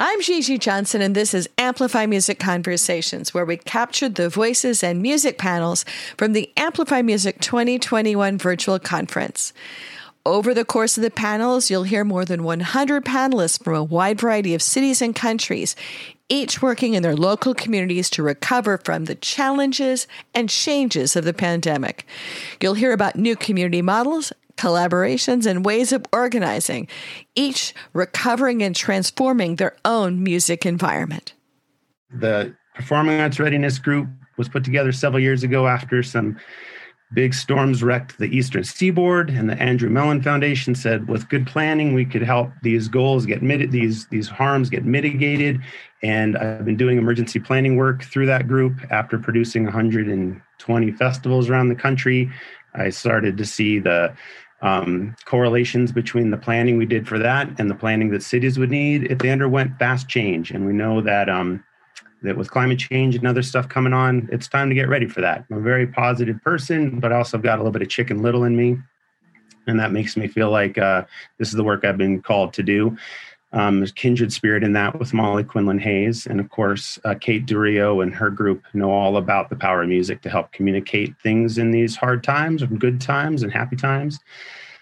I'm Gigi Johnson, and this is Amplify Music Conversations, where we captured the voices and music panels from the Amplify Music 2021 virtual conference. Over the course of the panels, you'll hear more than 100 panelists from a wide variety of cities and countries, each working in their local communities to recover from the challenges and changes of the pandemic. You'll hear about new community models collaborations, and ways of organizing, each recovering and transforming their own music environment. The Performing Arts Readiness Group was put together several years ago after some big storms wrecked the eastern seaboard and the andrew mellon foundation said with good planning we could help these goals get mit- these these harms get mitigated and i've been doing emergency planning work through that group after producing 120 festivals around the country i started to see the um, correlations between the planning we did for that and the planning that cities would need if they underwent fast change. And we know that um, that with climate change and other stuff coming on, it's time to get ready for that. I'm a very positive person, but also I've got a little bit of chicken little in me, and that makes me feel like uh, this is the work I've been called to do um, kindred spirit in that with Molly Quinlan Hayes. And of course, uh, Kate Durio and her group know all about the power of music to help communicate things in these hard times and good times and happy times.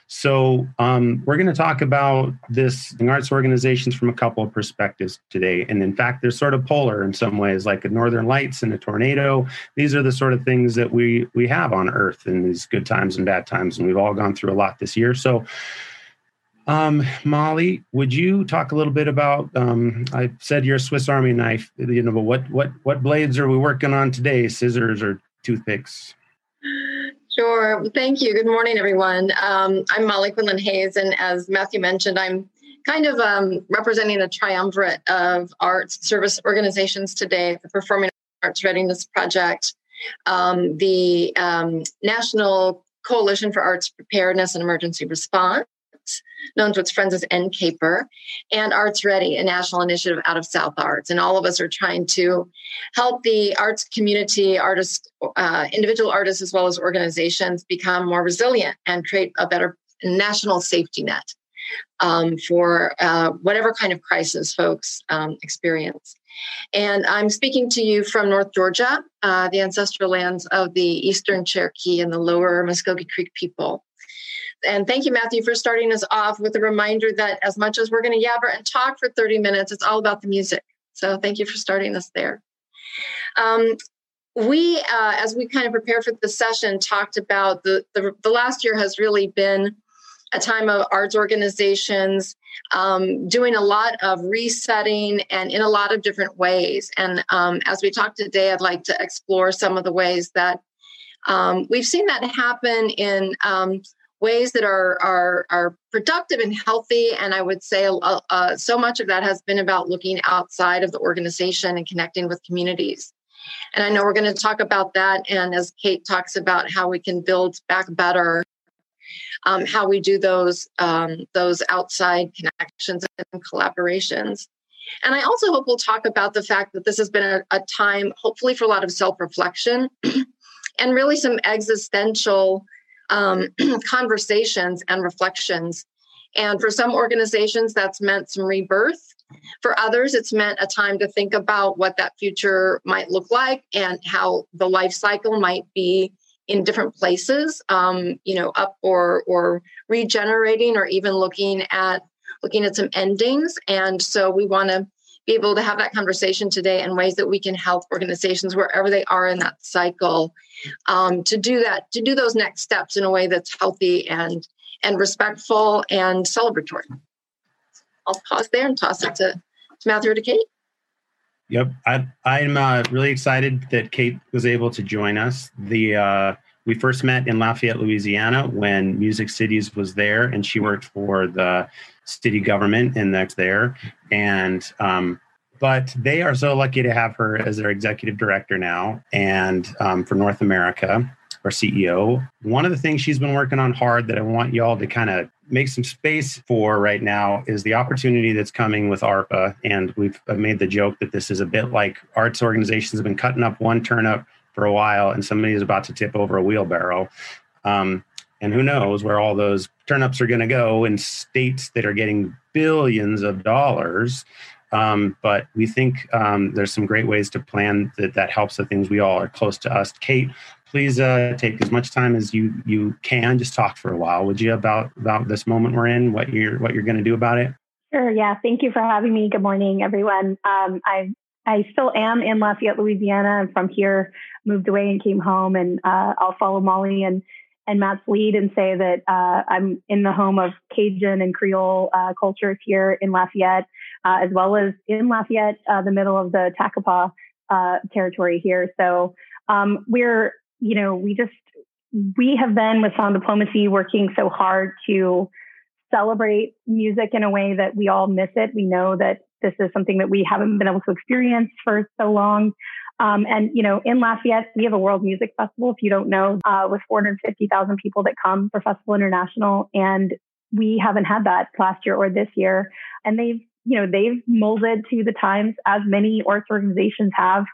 So, um, we're going to talk about this in arts organizations from a couple of perspectives today. And in fact, they're sort of polar in some ways, like a northern lights and a tornado. These are the sort of things that we we have on Earth in these good times and bad times, and we've all gone through a lot this year. So, um, Molly, would you talk a little bit about? Um, I said you're a Swiss Army knife. You know, but what what what blades are we working on today? Scissors or toothpicks? Sure. Thank you. Good morning, everyone. Um, I'm Molly Quinlan Hayes, and as Matthew mentioned, I'm kind of um, representing a triumvirate of arts service organizations today, the Performing Arts Readiness Project, um, the um, National Coalition for Arts Preparedness and Emergency Response, known to its friends as NCAPER, and Arts Ready, a national initiative out of South Arts. And all of us are trying to help the arts community, artists, uh, individual artists, as well as organizations become more resilient and create a better national safety net um, for uh, whatever kind of crisis folks um, experience. And I'm speaking to you from North Georgia, uh, the ancestral lands of the Eastern Cherokee and the lower Muskogee Creek people. And thank you, Matthew, for starting us off with a reminder that as much as we're going to yabber and talk for 30 minutes, it's all about the music. So thank you for starting us there. Um, we, uh, as we kind of prepared for the session, talked about the, the, the last year has really been a time of arts organizations um, doing a lot of resetting and in a lot of different ways. And um, as we talk today, I'd like to explore some of the ways that um, we've seen that happen in um, ways that are are are productive and healthy. And i would say uh, uh, so much of that has been about looking outside of the organization and connecting with communities. And i know we're going to talk about that. And as kate talks about how we can build back better um, how we do those um, those outside connections and collaborations. And i also hope we'll talk about the fact that this has been a, a time hopefully for a lot of self-reflection and really some existential um, conversations and reflections. And for some organizations, that's meant some rebirth. For others, it's meant a time to think about what that future might look like and how the life cycle might be in different places, um, you know, up or or regenerating, or even looking at looking at some endings. And so we want to be able to have that conversation today and ways that we can help organizations wherever they are in that cycle um, to do that to do those next steps in a way that's healthy and and respectful and celebratory. I'll pause there and toss it to, to matthew or to kate. Yep I, i'm uh, really excited that kate was able to join us. The uh, we first met in lafayette louisiana when music cities was there and she worked for the city government and that's there. And um, but they are so lucky to have her as their executive director now and um, for North America, our CEO. One of the things she's been working on hard that I want y'all to kind of make some space for right now is the opportunity that's coming with ARPA. And we've made the joke that this is a bit like arts organizations have been cutting up one turnip for a while and somebody is about to tip over a wheelbarrow. Um, and who knows where all those turnips are going to go in states that are getting billions of dollars Um, but we think um, there's some great ways to plan that that helps the things we all are close to us. Kate, please uh, take as much time as you you can. Just talk for a while, would you, about about this moment we're in, what you're what you're going to do about it? Sure. Yeah. Thank you for having me. Good morning, everyone. Um, I I still am in Lafayette, Louisiana. I'm from here, moved away and came home, and uh, I'll follow Molly and and Matt's lead and say that uh, I'm in the home of Cajun and Creole uh, cultures here in Lafayette, uh, as well as in Lafayette, uh, the middle of the Takapa uh, territory here. So um, we're, you know, we just we have been with Sound Diplomacy working so hard to celebrate music in a way that we all miss it. We know that this is something that we haven't been able to experience for so long. Um, and, you know, in Lafayette, we have a World Music Festival, if you don't know, uh, with 450,000 people that come for Festival International. And we haven't had that last year or this year. And they've you know, they've molded to the times as many arts organizations have.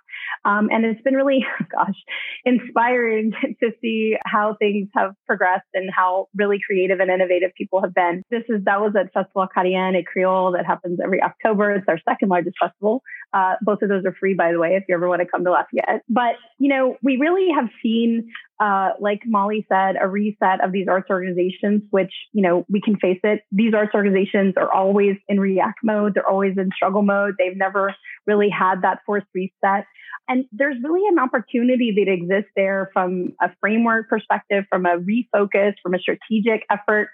Um, and it's been really, gosh, inspiring to see how things have progressed and how really creative and innovative people have been. This is, that was at Festival Acadiens et Creoles that happens every October. It's our second largest festival. Uh, both of those are free, by the way, if you ever want to come to Lafayette. But, you know, we really have seen uh, like Molly said, a reset of these arts organizations, which, you know, we can face it. These arts organizations are always in react mode. They're always in struggle mode. They've never really had that forced reset. And there's really an opportunity that exists there from a framework perspective, from a refocus, from a strategic effort.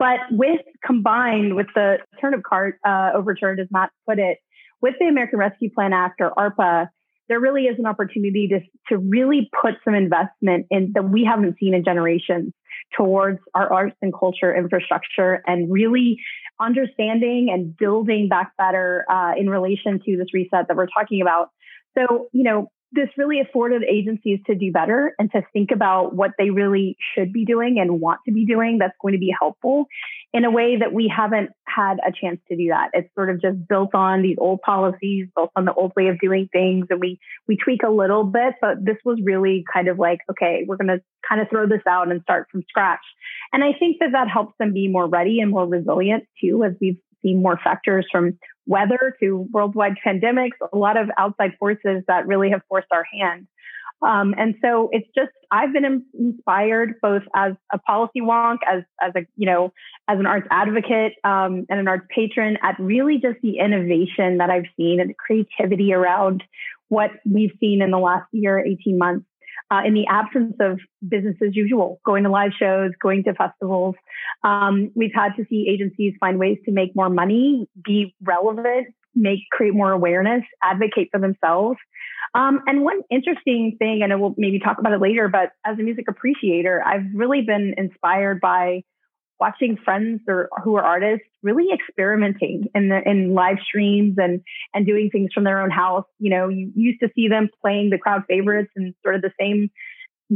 But with combined with the turnip cart uh, overturned, as Matt put it, with the American Rescue Plan Act or ARPA, there really is an opportunity to, to really put some investment in that we haven't seen in generations towards our arts and culture infrastructure and really understanding and building back better uh, in relation to this reset that we're talking about. So, you know, this really afforded agencies to do better and to think about what they really should be doing and want to be doing that's going to be helpful in a way that we haven't had a chance to do that. It's sort of just built on these old policies, built on the old way of doing things, and we we tweak a little bit, but this was really kind of like, okay, we're going to kind of throw this out and start from scratch. And I think that that helps them be more ready and more resilient too, as we've seen more factors from weather to worldwide pandemics, a lot of outside forces that really have forced our hand. Um, and so it's just I've been inspired both as a policy wonk, as as a you know as an arts advocate um, and an arts patron at really just the innovation that I've seen and the creativity around what we've seen in the last year, 18 months uh, in the absence of business as usual, going to live shows, going to festivals. Um, we've had to see agencies find ways to make more money, be relevant, make create more awareness, advocate for themselves. Um, and one interesting thing, and we'll maybe talk about it later, but as a music appreciator, I've really been inspired by watching friends or who are artists really experimenting in the in live streams and and doing things from their own house. You know, you used to see them playing the crowd favorites and sort of the same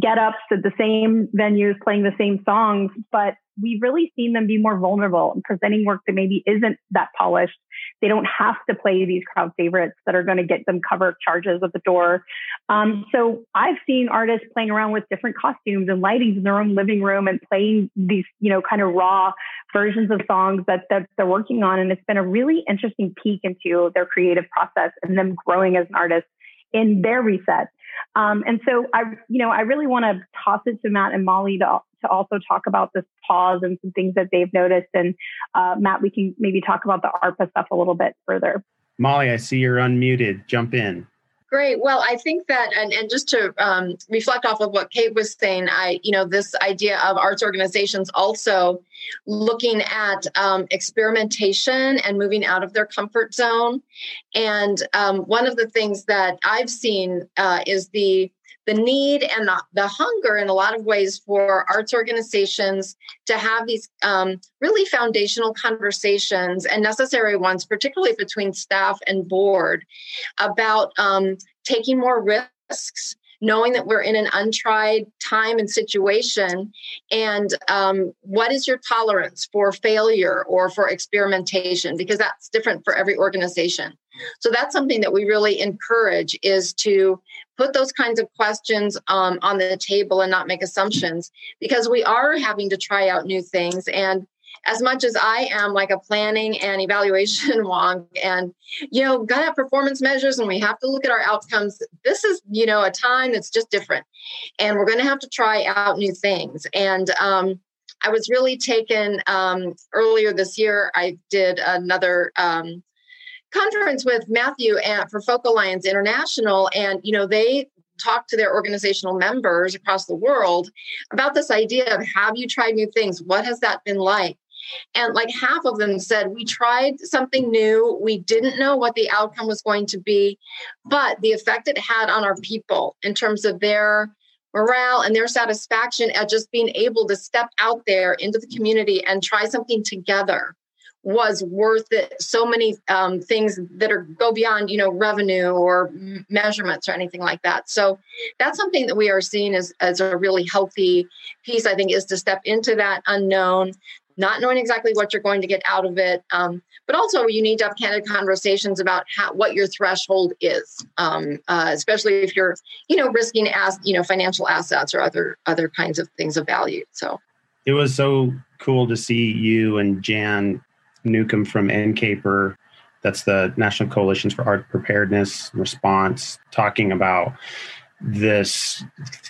get ups at the same venues playing the same songs, but we've really seen them be more vulnerable and presenting work that maybe isn't that polished. They don't have to play these crowd favorites that are going to get them cover charges at the door. Um, so I've seen artists playing around with different costumes and lightings in their own living room and playing these, you know, kind of raw versions of songs that, that they're working on. And it's been a really interesting peek into their creative process and them growing as an artist in their reset. Um, and so I, you know, I really want to toss it to Matt and Molly to, to also talk about this pause and some things that they've noticed. And uh, Matt, we can maybe talk about the ARPA stuff a little bit further. Molly, I see you're unmuted. Jump in. Great. Well, I think that, and, and just to um, reflect off of what Kate was saying, I, you know, this idea of arts organizations also looking at um, experimentation and moving out of their comfort zone. And um, one of the things that I've seen uh, is the the need and the, the hunger in a lot of ways for arts organizations to have these um, really foundational conversations and necessary ones, particularly between staff and board, about um, taking more risks knowing that we're in an untried time and situation and um, what is your tolerance for failure or for experimentation? Because that's different for every organization. So that's something that we really encourage is to put those kinds of questions um, on the table and not make assumptions because we are having to try out new things and as much as I am like a planning and evaluation wonk and, you know, got have performance measures and we have to look at our outcomes, this is, you know, a time that's just different. And we're going to have to try out new things. And, um, I was really taken um, earlier this year. I did another um, conference with Matthew at, for Folk Alliance International, and you know they talk to their organizational members across the world about this idea of have you tried new things? What has that been like? And like half of them said, we tried something new. We didn't know what the outcome was going to be, but the effect it had on our people in terms of their morale and their satisfaction at just being able to step out there into the community and try something together was worth it. So many um, things that are go beyond you know revenue or measurements or anything like that. So that's something that we are seeing as, as a really healthy piece i think is to step into that unknown not knowing exactly what you're going to get out of it um, but also you need to have candid conversations about how, what your threshold is um, uh, especially if you're you know risking as you know financial assets or other other kinds of things of value so. It was so cool to see you and jan Newcomb from NCAPER, that's the National Coalitions for Art Preparedness Response, talking about this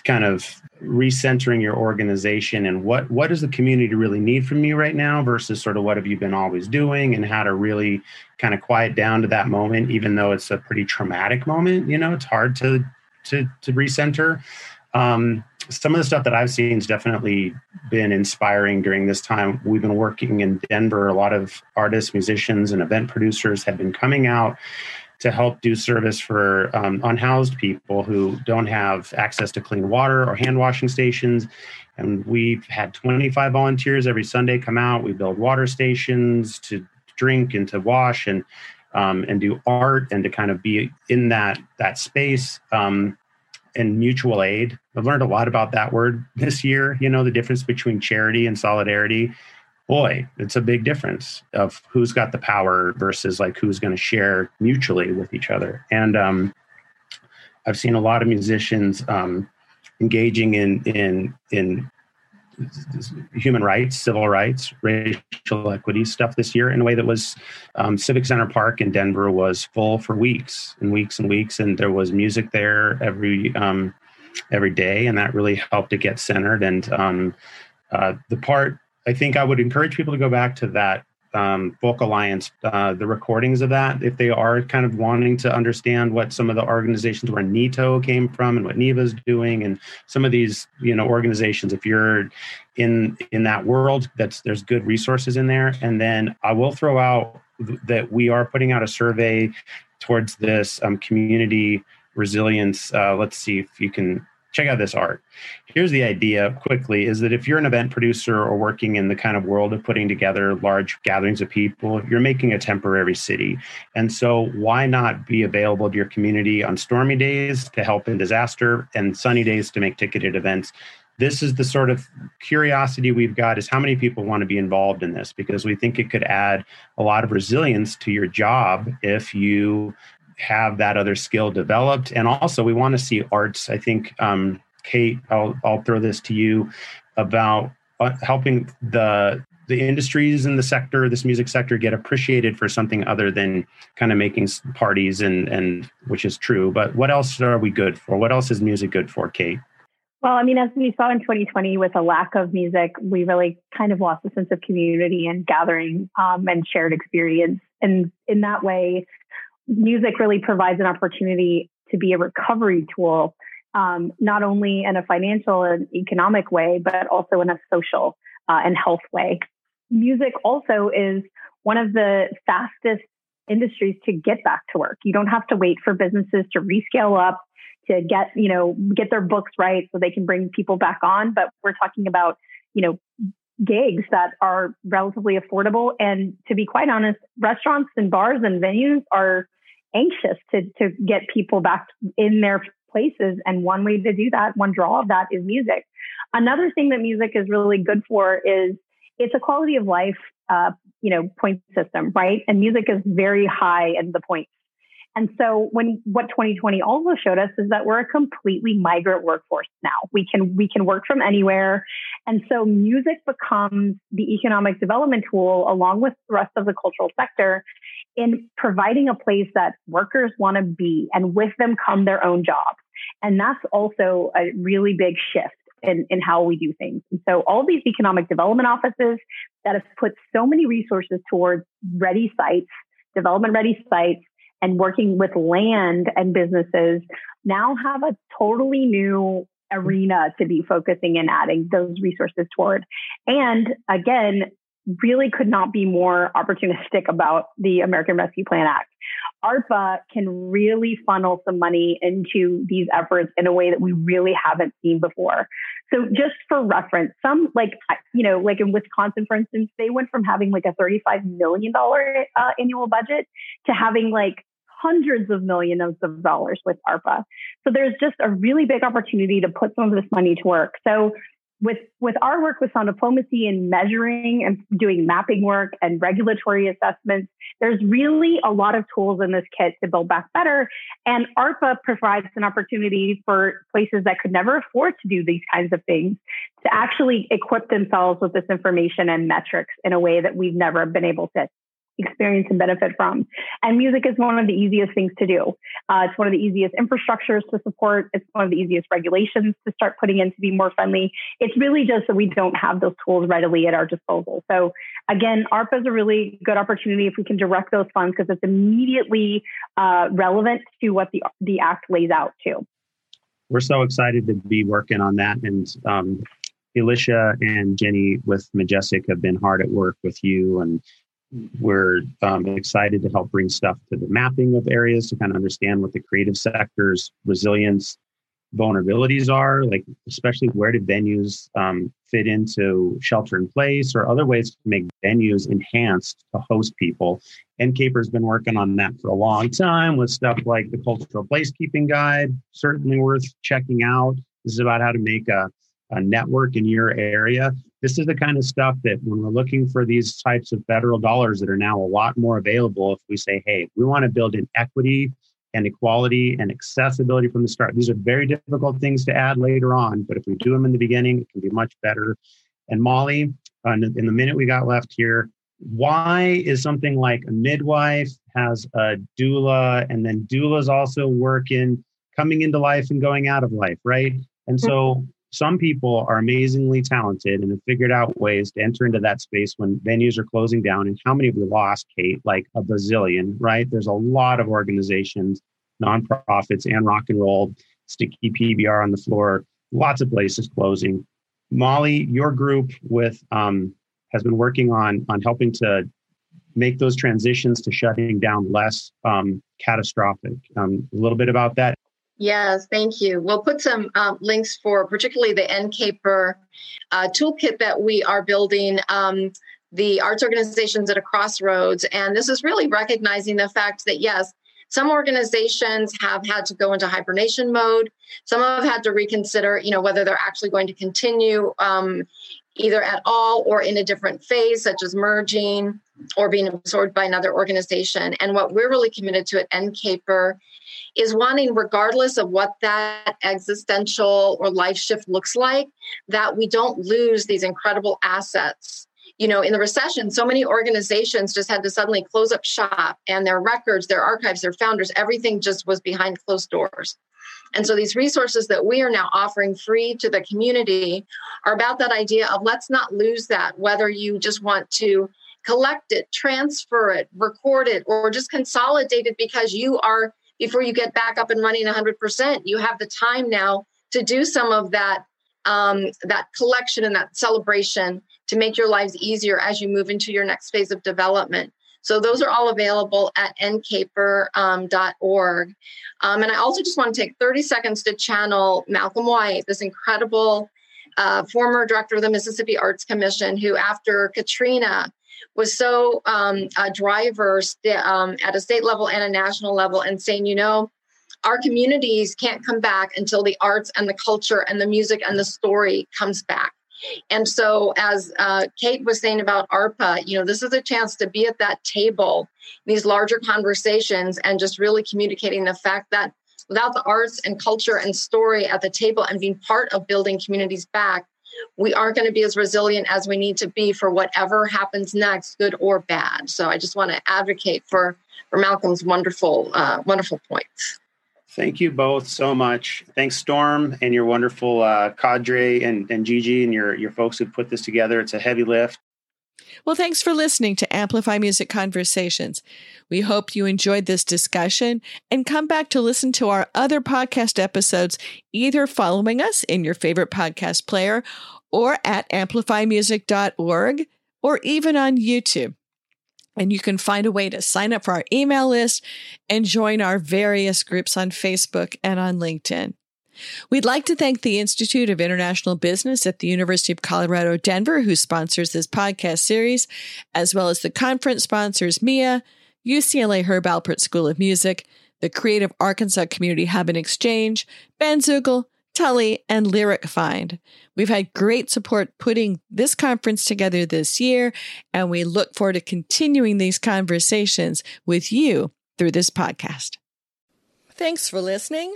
kind of recentering your organization and what what does the community really need from you right now versus sort of what have you been always doing and how to really kind of quiet down to that moment even though it's a pretty traumatic moment you know it's hard to to to recenter. Um, some of the stuff that I've seen has definitely been inspiring during this time. We've been working in Denver. A lot of artists, musicians, and event producers have been coming out to help do service for um, unhoused people who don't have access to clean water or hand washing stations. And we've had 25 volunteers every Sunday come out. We build water stations to drink and to wash and um, and do art and to kind of be in that that space. Um, and mutual aid. I've learned a lot about that word this year. You know, the difference between charity and solidarity. Boy, it's a big difference of who's got the power versus like who's going to share mutually with each other. And um, I've seen a lot of musicians um, engaging in in in human rights, civil rights, racial equity stuff this year in a way that was um, Civic Center Park in Denver was full for weeks and weeks and weeks, and there was music there every um, every day, and that really helped to get centered. And um, uh, the part I think I would encourage people to go back to that um, Alliance, uh, the recordings of that, if they are kind of wanting to understand what some of the organizations where NITO came from and what NIVA's doing, and some of these, you know, organizations. If you're in in that world, that's there's good resources in there. And then I will throw out that we are putting out a survey towards this um, community resilience. Uh, let's see if you can check out this art. Here's the idea quickly is that if you're an event producer or working in the kind of world of putting together large gatherings of people, you're making a temporary city. And so why not be available to your community on stormy days to help in disaster and sunny days to make ticketed events? This is the sort of curiosity we've got is how many people want to be involved in this because we think it could add a lot of resilience to your job if you have that other skill developed. And also, we want to see arts. I think, um, Kate, I'll, I'll throw this to you about uh, helping the the industries in the sector, this music sector, get appreciated for something other than kind of making parties and and which is true. But what else are we good for? What else is music good for, Kate? Well, I mean, as we saw in 2020 with a lack of music, we really kind of lost a sense of community and gathering um, and shared experience. And in that way, music really provides an opportunity to be a recovery tool, um, not only in a financial and economic way, but also in a social uh, and health way. Music also is one of the fastest industries to get back to work. You don't have to wait for businesses to rescale up to get, you know, get their books right so they can bring people back on. But we're talking about, you know, gigs that are relatively affordable. And to be quite honest, restaurants and bars and venues are anxious to, to get people back in their places. And one way to do that, one draw of that is music. Another thing that music is really good for is it's a quality of life, uh, you know, point system, right? And music is very high in the points. And so when what 2020 also showed us is that we're a completely migrant workforce now. We can we can work from anywhere. And so music becomes the economic development tool along with the rest of the cultural sector in providing a place that workers want to be and with them come their own jobs. And that's also a really big shift in, in how we do things. And so all these economic development offices that have put so many resources towards ready sites, development ready sites, and working with land and businesses now have a totally new arena to be focusing and adding those resources toward. And again, really could not be more opportunistic about the American Rescue Plan Act. ARPA can really funnel some money into these efforts in a way that we really haven't seen before. So just for reference, some like, you know, like in Wisconsin, for instance, they went from having like a $35 million uh, annual budget to having like hundreds of millions of dollars with ARPA. So there's just a really big opportunity to put some of this money to work. So with with our work with sound diplomacy and measuring and doing mapping work and regulatory assessments, there's really a lot of tools in this kit to build back better. And ARPA provides an opportunity for places that could never afford to do these kinds of things to actually equip themselves with this information and metrics in a way that we've never been able to experience and benefit from. And music is one of the easiest things to do. Uh, it's one of the easiest infrastructures to support. It's one of the easiest regulations to start putting in to be more friendly. It's really just that we don't have those tools readily at our disposal. So again, ARPA is a really good opportunity if we can direct those funds because it's immediately uh, relevant to what the, the act lays out to. We're so excited to be working on that. And um, Alicia and Jenny with Majestic have been hard at work with you and we're um, excited to help bring stuff to the mapping of areas to kind of understand what the creative sector's resilience vulnerabilities are, like especially where do venues um, fit into shelter in place or other ways to make venues enhanced to host people. NCAPER's been working on that for a long time with stuff like the cultural placekeeping guide, certainly worth checking out. This is about how to make a, a network in your area this is the kind of stuff that when we're looking for these types of federal dollars that are now a lot more available, if we say, hey, we want to build in equity and equality and accessibility from the start. These are very difficult things to add later on, but if we do them in the beginning, it can be much better. And Molly, in the minute we got left here, why is something like a midwife has a doula and then doulas also work in coming into life and going out of life, right? And so some people are amazingly talented and have figured out ways to enter into that space when venues are closing down. And how many have we lost, Kate? Like a bazillion, right? There's a lot of organizations, nonprofits, and rock and roll, sticky PBR on the floor, lots of places closing. Molly, your group with um, has been working on on helping to make those transitions to shutting down less um, catastrophic. Um, a little bit about that. Yes, thank you. We'll put some um, links for particularly the NCAPER uh, toolkit that we are building. Um, the arts organizations at a crossroads. And this is really recognizing the fact that, yes, some organizations have had to go into hibernation mode. Some have had to reconsider, you know, whether they're actually going to continue um, either at all or in a different phase, such as merging or being absorbed by another organization. And what we're really committed to at NCAPER is wanting, regardless of what that existential or life shift looks like, that we don't lose these incredible assets. You know, in the recession, so many organizations just had to suddenly close up shop and their records, their archives, their founders, everything just was behind closed doors. And so these resources that we are now offering free to the community are about that idea of let's not lose that, whether you just want to collect it, transfer it, record it, or just consolidate it because you are before you get back up and running 100%. You have the time now to do some of that um, that collection and that celebration to make your lives easier as you move into your next phase of development. So those are all available at ncaper.org. Um, um, and I also just want to take 30 seconds to channel Malcolm White, this incredible uh, former director of the Mississippi Arts Commission, who after Katrina was so um, a driver st- um, at a state level and a national level and saying, you know, our communities can't come back until the arts and the culture and the music and the story comes back. And so, as uh, Kate was saying about ARPA, you know, this is a chance to be at that table, these larger conversations, and just really communicating the fact that without the arts and culture and story at the table and being part of building communities back, we aren't going to be as resilient as we need to be for whatever happens next, good or bad. So I just want to advocate for for Malcolm's wonderful uh, wonderful points. Thank you both so much. Thanks, Storm, and your wonderful uh, cadre, and, and Gigi, and your your folks who put this together. It's a heavy lift. Well, thanks for listening to Amplify Music Conversations. We hope you enjoyed this discussion and come back to listen to our other podcast episodes, either following us in your favorite podcast player or at amplifymusic.org or even on YouTube. And you can find a way to sign up for our email list and join our various groups on Facebook and on LinkedIn. We'd like to thank the Institute of International Business at the University of Colorado, Denver, who sponsors this podcast series, as well as the conference sponsors MIA, UCLA Herb Alpert School of Music, the Creative Arkansas Community Hub and Exchange, Bandzoogle, Tully, and Lyric Find. We've had great support putting this conference together this year, and we look forward to continuing these conversations with you through this podcast. Thanks for listening.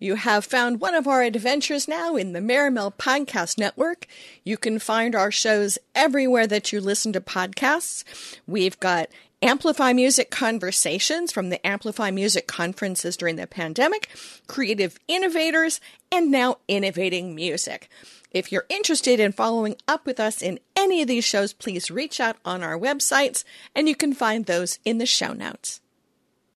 You have found one of our adventures now in the Maremel Podcast Network. You can find our shows everywhere that you listen to podcasts. We've got Amplify Music Conversations from the Amplify Music conferences during the pandemic, Creative Innovators, and now Innovating Music. If you're interested in following up with us in any of these shows, please reach out on our websites, and you can find those in the show notes.